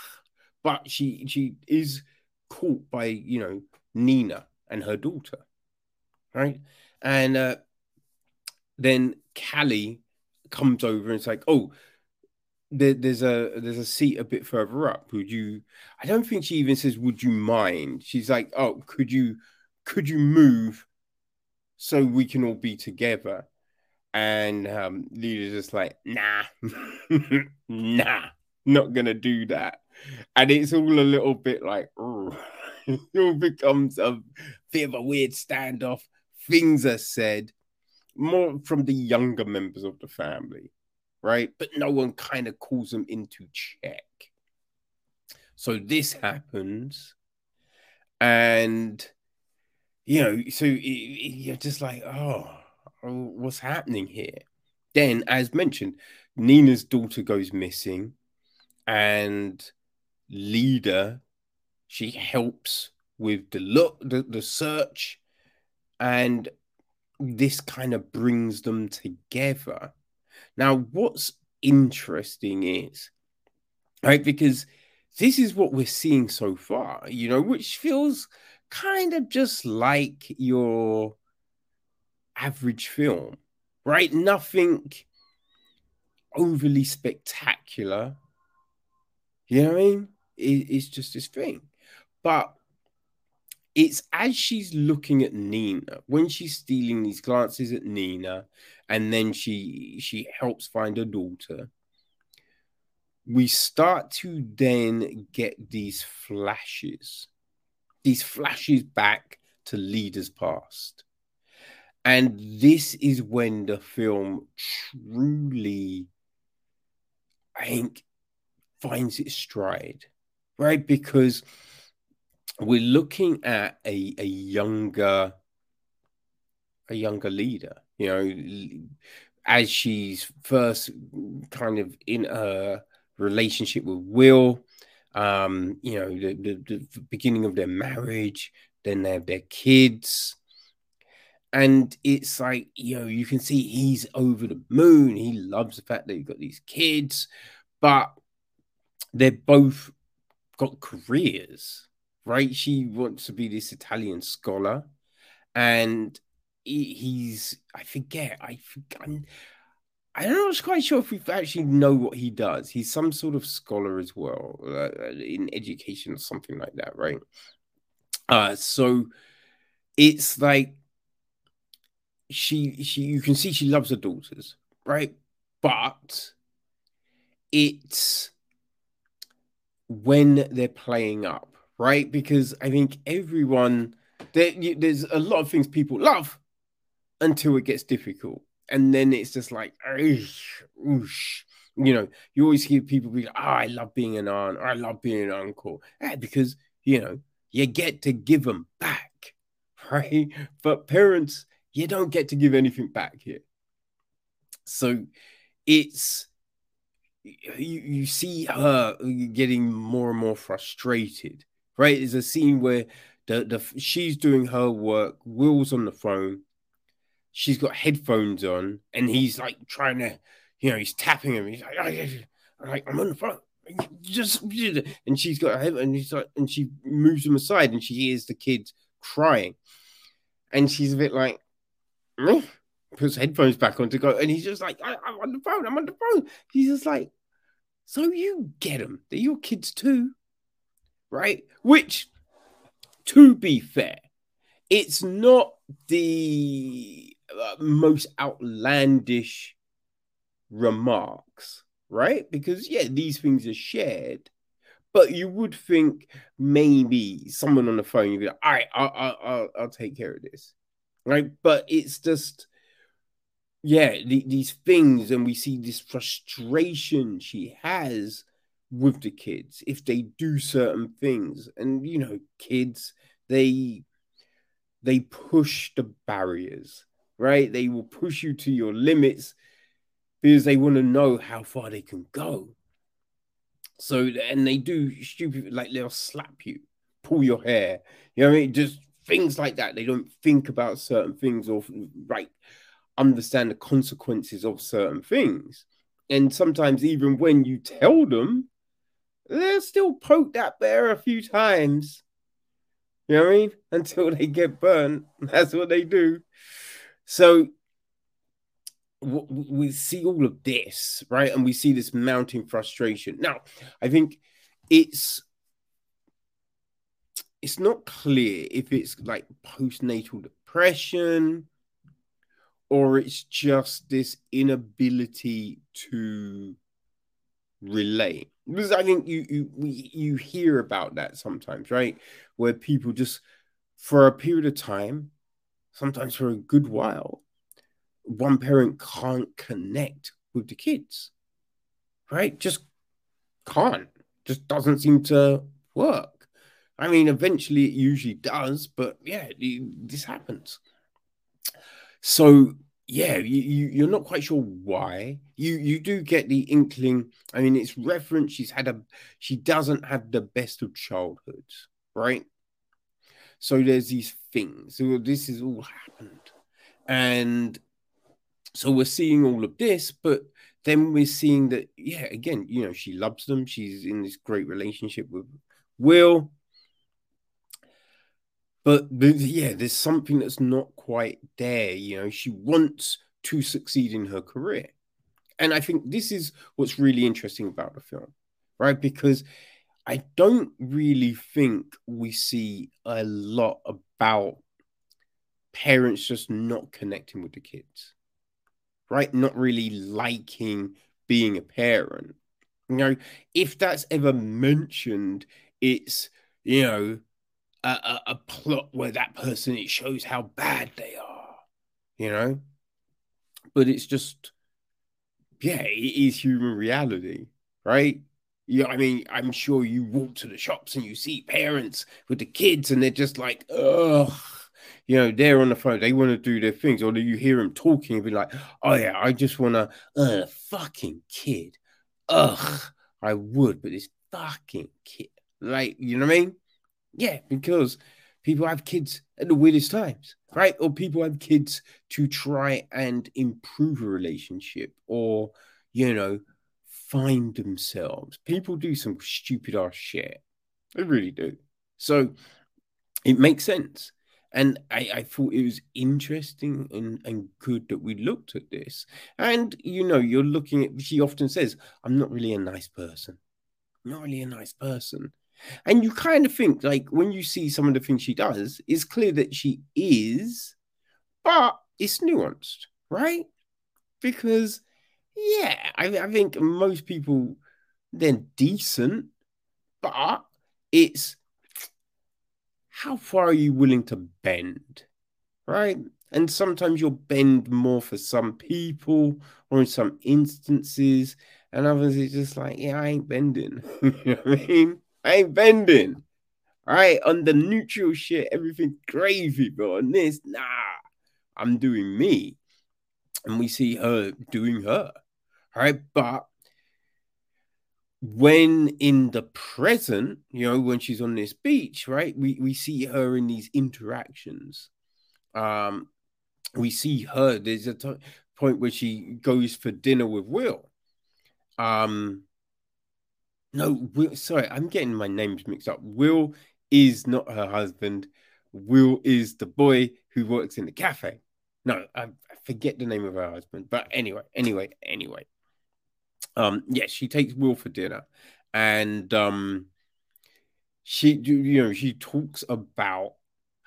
But she she is caught by you know Nina and her daughter, right? And uh, then Callie comes over and it's like, oh, there, there's a there's a seat a bit further up. Would you? I don't think she even says, "Would you mind?" She's like, "Oh, could you could you move so we can all be together?" And um, Leda's just like, nah, nah, not gonna do that. And it's all a little bit like, it all becomes a bit of a weird standoff. Things are said more from the younger members of the family, right? But no one kind of calls them into check. So this happens. And you know, so it, it, you're just like, oh, what's happening here? Then, as mentioned, Nina's daughter goes missing, and Leda, she helps with the look, the, the search, and this kind of brings them together. Now, what's interesting is, right, because this is what we're seeing so far, you know, which feels kind of just like your average film, right? Nothing overly spectacular. You know what I mean? It, it's just this thing. But it's as she's looking at Nina, when she's stealing these glances at Nina, and then she she helps find her daughter. We start to then get these flashes, these flashes back to Leda's past. And this is when the film truly, I think, finds its stride, right? Because we're looking at a, a younger a younger Leda, you know as she's first kind of in a relationship with will um you know the, the, the beginning of their marriage then they have their kids and it's like you know you can see he's over the moon he loves the fact that you've got these kids but they're both got careers right? She wants to be this Italian scholar, and he's I forget I I'm, I'm not quite sure if we actually know what he does. He's some sort of scholar as well uh, in education or something like that, right? Uh, so it's like she she you can see she loves her daughters, right? But it's when they're playing up right? Because I think everyone there, there's a lot of things people love until it gets difficult, and then it's just like, oosh, you know, you always hear people be like, oh, I love being an aunt, or I love being an uncle, yeah, because you know you get to give them back, right? But parents, you don't get to give anything back here. So it's you, you see her getting more and more frustrated right? There's a scene where the, the she's doing her work, Will's on the phone, she's got headphones on, and he's like trying to, you know, he's tapping him. He's like, oh, I'm like, I'm on the phone. Just and she's got her head, and he's like, and she moves him aside, and she hears the kids crying, and she's a bit like, puts headphones back on to go, and he's just like, I, am on the phone, I'm on the phone. He's just like, so you get them, they're your kids too right? Which, to be fair, it's not the uh, most outlandish remarks, right? Because, yeah, these things are shared. But you would think maybe someone on the phone, you'd be like, all right, I'll, I'll, I'll take care of this, right? But it's just, yeah, the, these things, and we see this frustration she has with the kids if they do certain things. And you know kids they they push the barriers right? They will push you to your limits because they want to know how far they can go. So and they do stupid like they'll slap you pull your hair you know what i mean? Just things like that they don't think about certain things or right understand the consequences of certain things and sometimes even when you tell them they'll still poke that bear a few times. You know what I mean? Until they get burnt. That's what they do. So we see all of this, right? And we see this mounting frustration. Now, I think it's it's not clear if it's like postnatal depression or it's just this inability to relate because I think you you you hear about that sometimes, right? Where people just for a period of time, sometimes for a good while, one parent can't connect with the kids, right? Just can't, just doesn't seem to work. I mean, eventually it usually does, but yeah, this happens. So yeah, you, you are not quite sure why. You you do get the inkling. I mean, it's referenced. She's had a she doesn't have the best of childhoods, right? So there's these things. So this has all happened, and so we're seeing all of this, but then we're seeing that yeah, again, you know, she loves them. She's in this great relationship with Will. But yeah, there's something that's not quite there. You know, she wants to succeed in her career. And I think this is what's really interesting about the film, right? Because I don't really think we see a lot about parents just not connecting with the kids, right? Not really liking being a parent. You know, if that's ever mentioned, it's, you know, a, a, a plot where that person it shows how bad they are, you know. But it's just, yeah, it is human reality, right? Yeah, I mean, I'm sure you walk to the shops and you see parents with the kids, and they're just like, ugh, you know, they're on the phone, they want to do their things, or do you hear them talking and be like, oh yeah, I just want to, uh, fucking kid, ugh, I would, but this fucking kid, like, you know what I mean? Yeah, because people have kids at the weirdest times, right? Or people have kids to try and improve a relationship or, you know, find themselves. People do some stupid ass shit. They really do. So it makes sense. And I, I thought it was interesting and, and good that we looked at this. And, you know, you're looking at, she often says, I'm not really a nice person. I'm not really a nice person. And you kind of think, like, when you see some of the things she does, it's clear that she is, but it's nuanced, right? Because, yeah, I, I think most people, they're decent, but it's how far are you willing to bend, right? And sometimes you'll bend more for some people or in some instances, and others it's just like, yeah, I ain't bending. you know what I mean? I ain't bending. All right, on the neutral shit, everything gravy, but on this, nah, I'm doing me. And we see her doing her. All right, but when in the present, you know, when she's on this beach, right, we, we see her in these interactions. Um, we see her, there's a t- point where she goes for dinner with Will. Um, no, Will, sorry, I'm getting my names mixed up. Will is not her husband. Will is the boy who works in the cafe. No, I, forget the name of her husband. But anyway, anyway, anyway. Um, yes, yeah, she takes Will for dinner, and um, she, you know, she talks about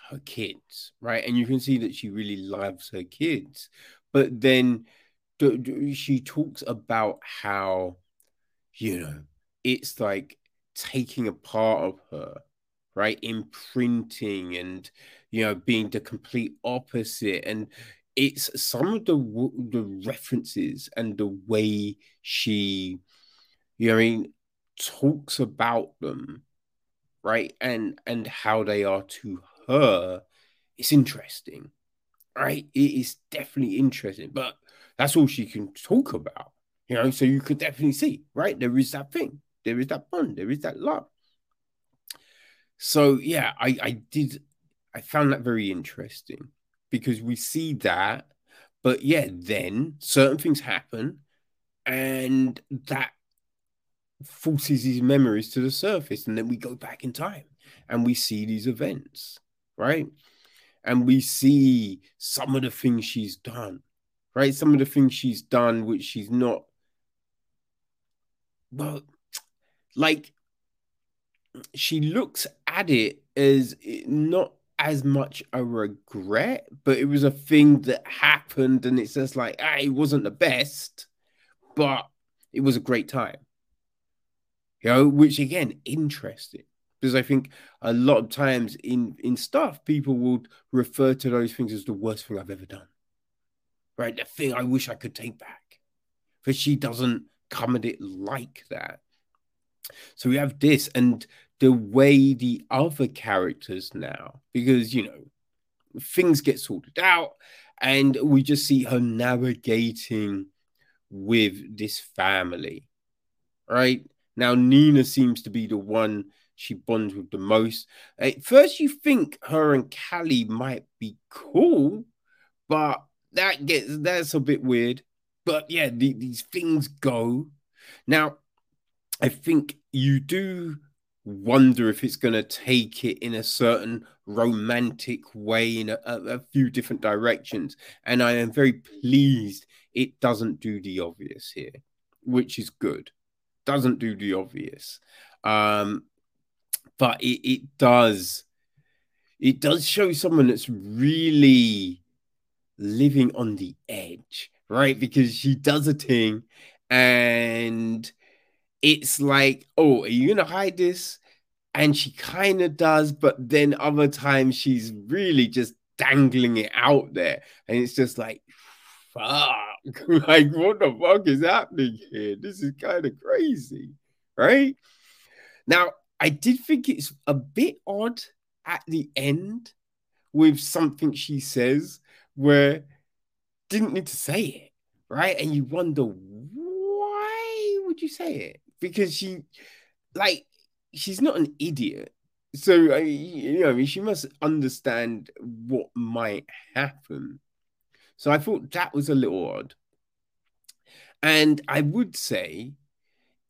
her kids, right? And you can see that she really loves her kids, but then she talks about how, you know, it's like taking a part of her, right? Imprinting and you know being the complete opposite, and it's some of the the references and the way she, you know, I mean, talks about them, right? And and how they are to her. It's interesting, right? It is definitely interesting, but that's all she can talk about. You know, so you could definitely see, right? There is that thing there is that bond, there is that love. So yeah, I, I did I found that very interesting because we see that, but yeah, then certain things happen and that forces his memories to the surface, and then we go back in time and we see these events, right? And we see some of the things she's done, right? Some of the things she's done which she's not well like she looks at it as not as much a regret, but it was a thing that happened, and it's just like, ah, it wasn't the best, but it was a great time. You know, which again, interesting because I think a lot of times in in stuff, people would refer to those things as the worst thing I've ever done. Right, the thing I wish I could take back. But she doesn't come at it like that. So we have this, and the way the other characters now, because you know, things get sorted out, and we just see her navigating with this family, right? Now, Nina seems to be the one she bonds with the most. At first, you think her and Callie might be cool, but that gets that's a bit weird. But yeah, the, these things go. Now, I think you do wonder if it's going to take it in a certain romantic way in a, a, few different directions. And I am very pleased it doesn't do the obvious here, which is good. Doesn't do the obvious. Um, but it, it does it does show someone that's really living on the edge, right? Because she does a thing and it's like, oh, are you gonna hide this? And she kind of does, but then other times she's really just dangling it out there, and it's just like, fuck, like what the fuck is happening here? This is kind of crazy, right? Now, I did think it's a bit odd at the end with something she says where didn't need to say it, right? And you wonder why would you say it? Because she, like, she's not an idiot. So, you know, she must understand what might happen. So I thought that was a little odd. And I would say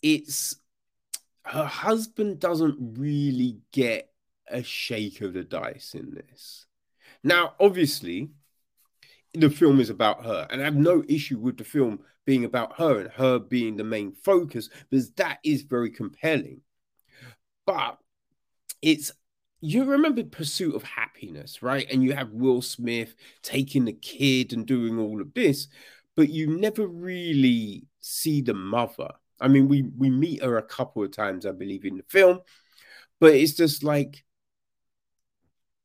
it's her husband doesn't really get a shake of the dice in this. Now, obviously, the film is about her, and I have no issue with the film being about her and her being the main focus because that is very compelling. But it's you remember Pursuit of Happyness, right? And you have Will Smith taking the kid and doing all of this, but you never really see the mother. I mean, we we meet her a couple of times, I believe, in the film, but it's just like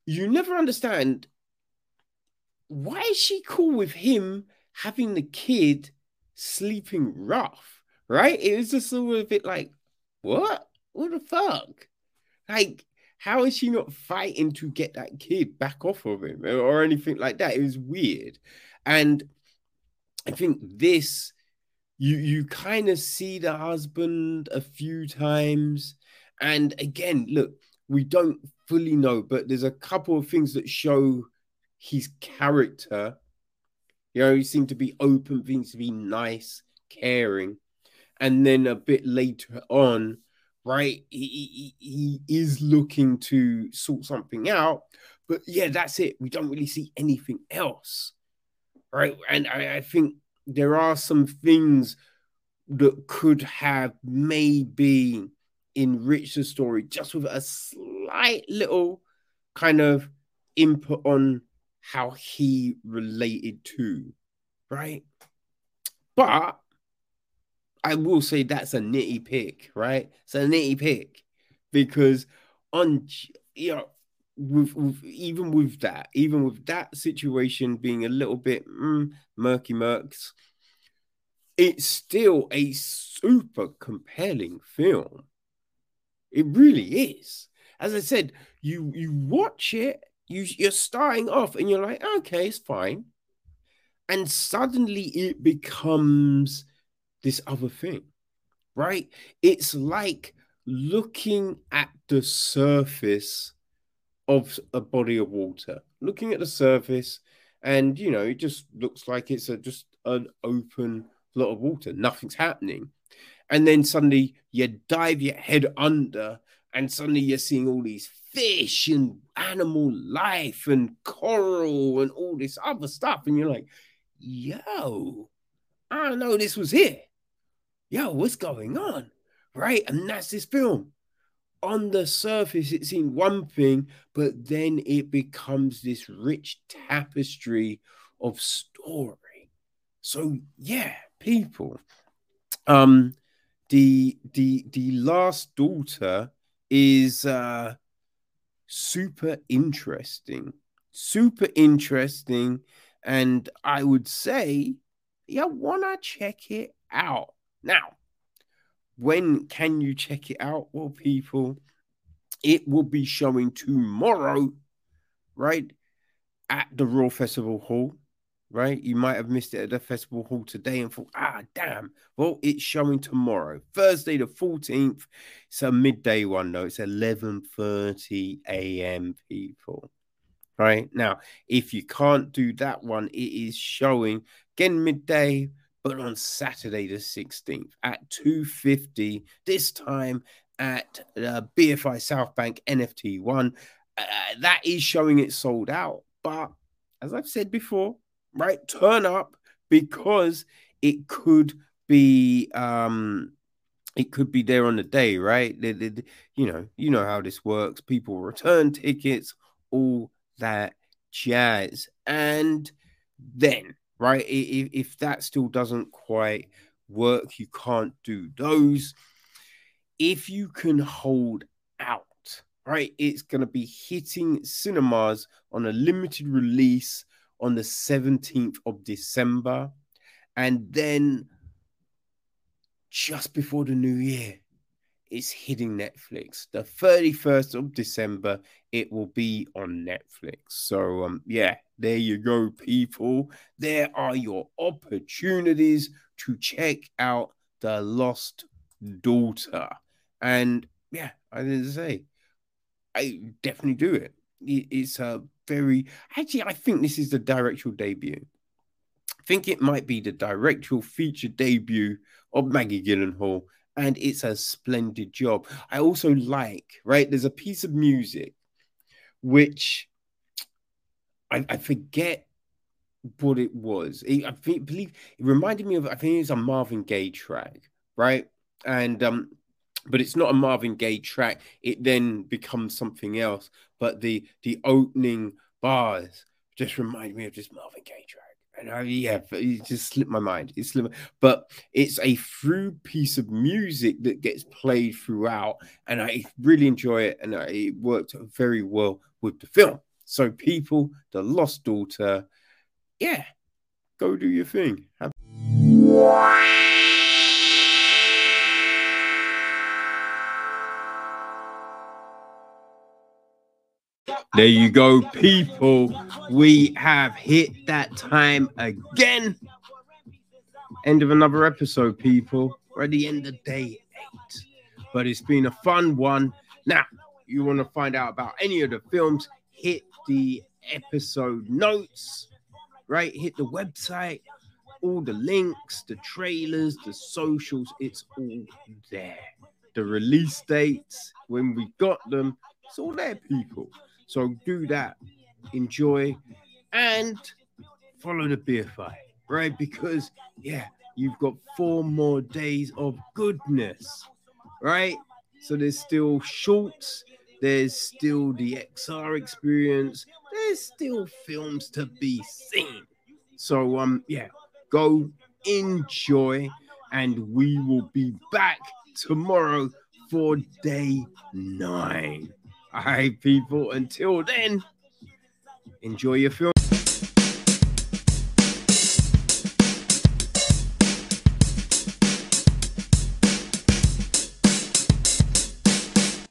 you never understand why is she cool with him having the kid sleeping rough, right? It was just sort of a bit like, what? What the fuck? Like, how is she not fighting to get that kid back off of him eh, or anything like that? It was weird. And I think this you you kind of see the husband a few times and again look we don't fully know but there's a couple of things that show his character he seemed to be open seems to be nice caring. And then a bit later on right he, he, he is looking to sort something out but yeah that's it. We don't really see anything else right? And I, I think there are some things that could have maybe enriched the story just with a slight little kind of input on how he related to, right? But I will say that's a nitty pick, right? It's a nitty pick because on you know with, with, even with that, even with that situation being a little bit mm, murky murks, it's still a super compelling film. It really is. As I said, you you watch it, you you're starting off and you're like, okay, it's fine. And suddenly it becomes this other thing, right? It's like looking at the surface of a body of water, looking at the surface, and you know, it just looks like it's a just an open lot of water, nothing's happening. And then suddenly you dive your head under, and suddenly you're seeing all these fish and animal life and coral and all this other stuff. And you're like, yo, I know this was here. Yo, what's going on? Right. And that's this film on the surface it seemed one thing, but then it becomes this rich tapestry of story. So yeah, people. Um the the the Lost Daughter is uh super interesting. Super interesting. And I would say, yeah, wanna check it out. Now, when can you check it out? Well, people, it will be showing tomorrow, right, at the Royal Festival Hall. Right, you might have missed it at the festival hall today and thought, ah, damn. Well, it's showing tomorrow, Thursday the 14th. It's a midday one, though. It's 11:30 a.m. People, right now, if you can't do that one, it is showing again midday, but on Saturday the 16th at 2:50. This time at uh, BFI Southbank NFT one. Uh, that is showing it sold out. But as I've said before, right, turn up because it could be um it could be there on the day, right? You know, you know how this works. People return tickets, all that jazz, and then right, if, if that still doesn't quite work, you can't do those if you can hold out, right, it's going to be hitting cinemas on a limited release on the 17th of December. And then just before the new year, it's hitting Netflix. The 31st of December, it will be on Netflix. So, um, yeah, there you go, people. There are your opportunities to check out The Lost Daughter. And yeah, I didn't say, I definitely do it. It's a very actually, I think this is the directorial debut. I think it might be the directorial feature debut of Maggie Gyllenhaal, and it's a splendid job. I also like, right? There's a piece of music which I, I forget what it was. It, I think, believe it reminded me of I think it was a Marvin Gaye track, right? And um, but it's not a Marvin Gaye track. It then becomes something else. But the the opening bars just remind me of this Marvin Gaye track. And I, yeah, it just slipped my mind. It's slipped, but it's a through piece of music that gets played throughout, and I really enjoy it. And it worked very well with the film. So, people, the Lost Daughter, yeah, go do your thing. Have- There you go, people. We have hit that time again. End of another episode, people. We're at the end of day eight. But it's been a fun one. Now, you want to find out about any of the films, hit the episode notes, right? Hit the website, all the links, the trailers, the socials, it's all there. The release dates, when we got them, it's all there, people. So do that, enjoy, and follow the BFI, right? Because yeah, you've got four more days of goodness, right? So there's still shorts, there's still the XR experience, there's still films to be seen. So um, yeah, go enjoy, and we will be back tomorrow for day nine. All right, people. Until then, enjoy your film.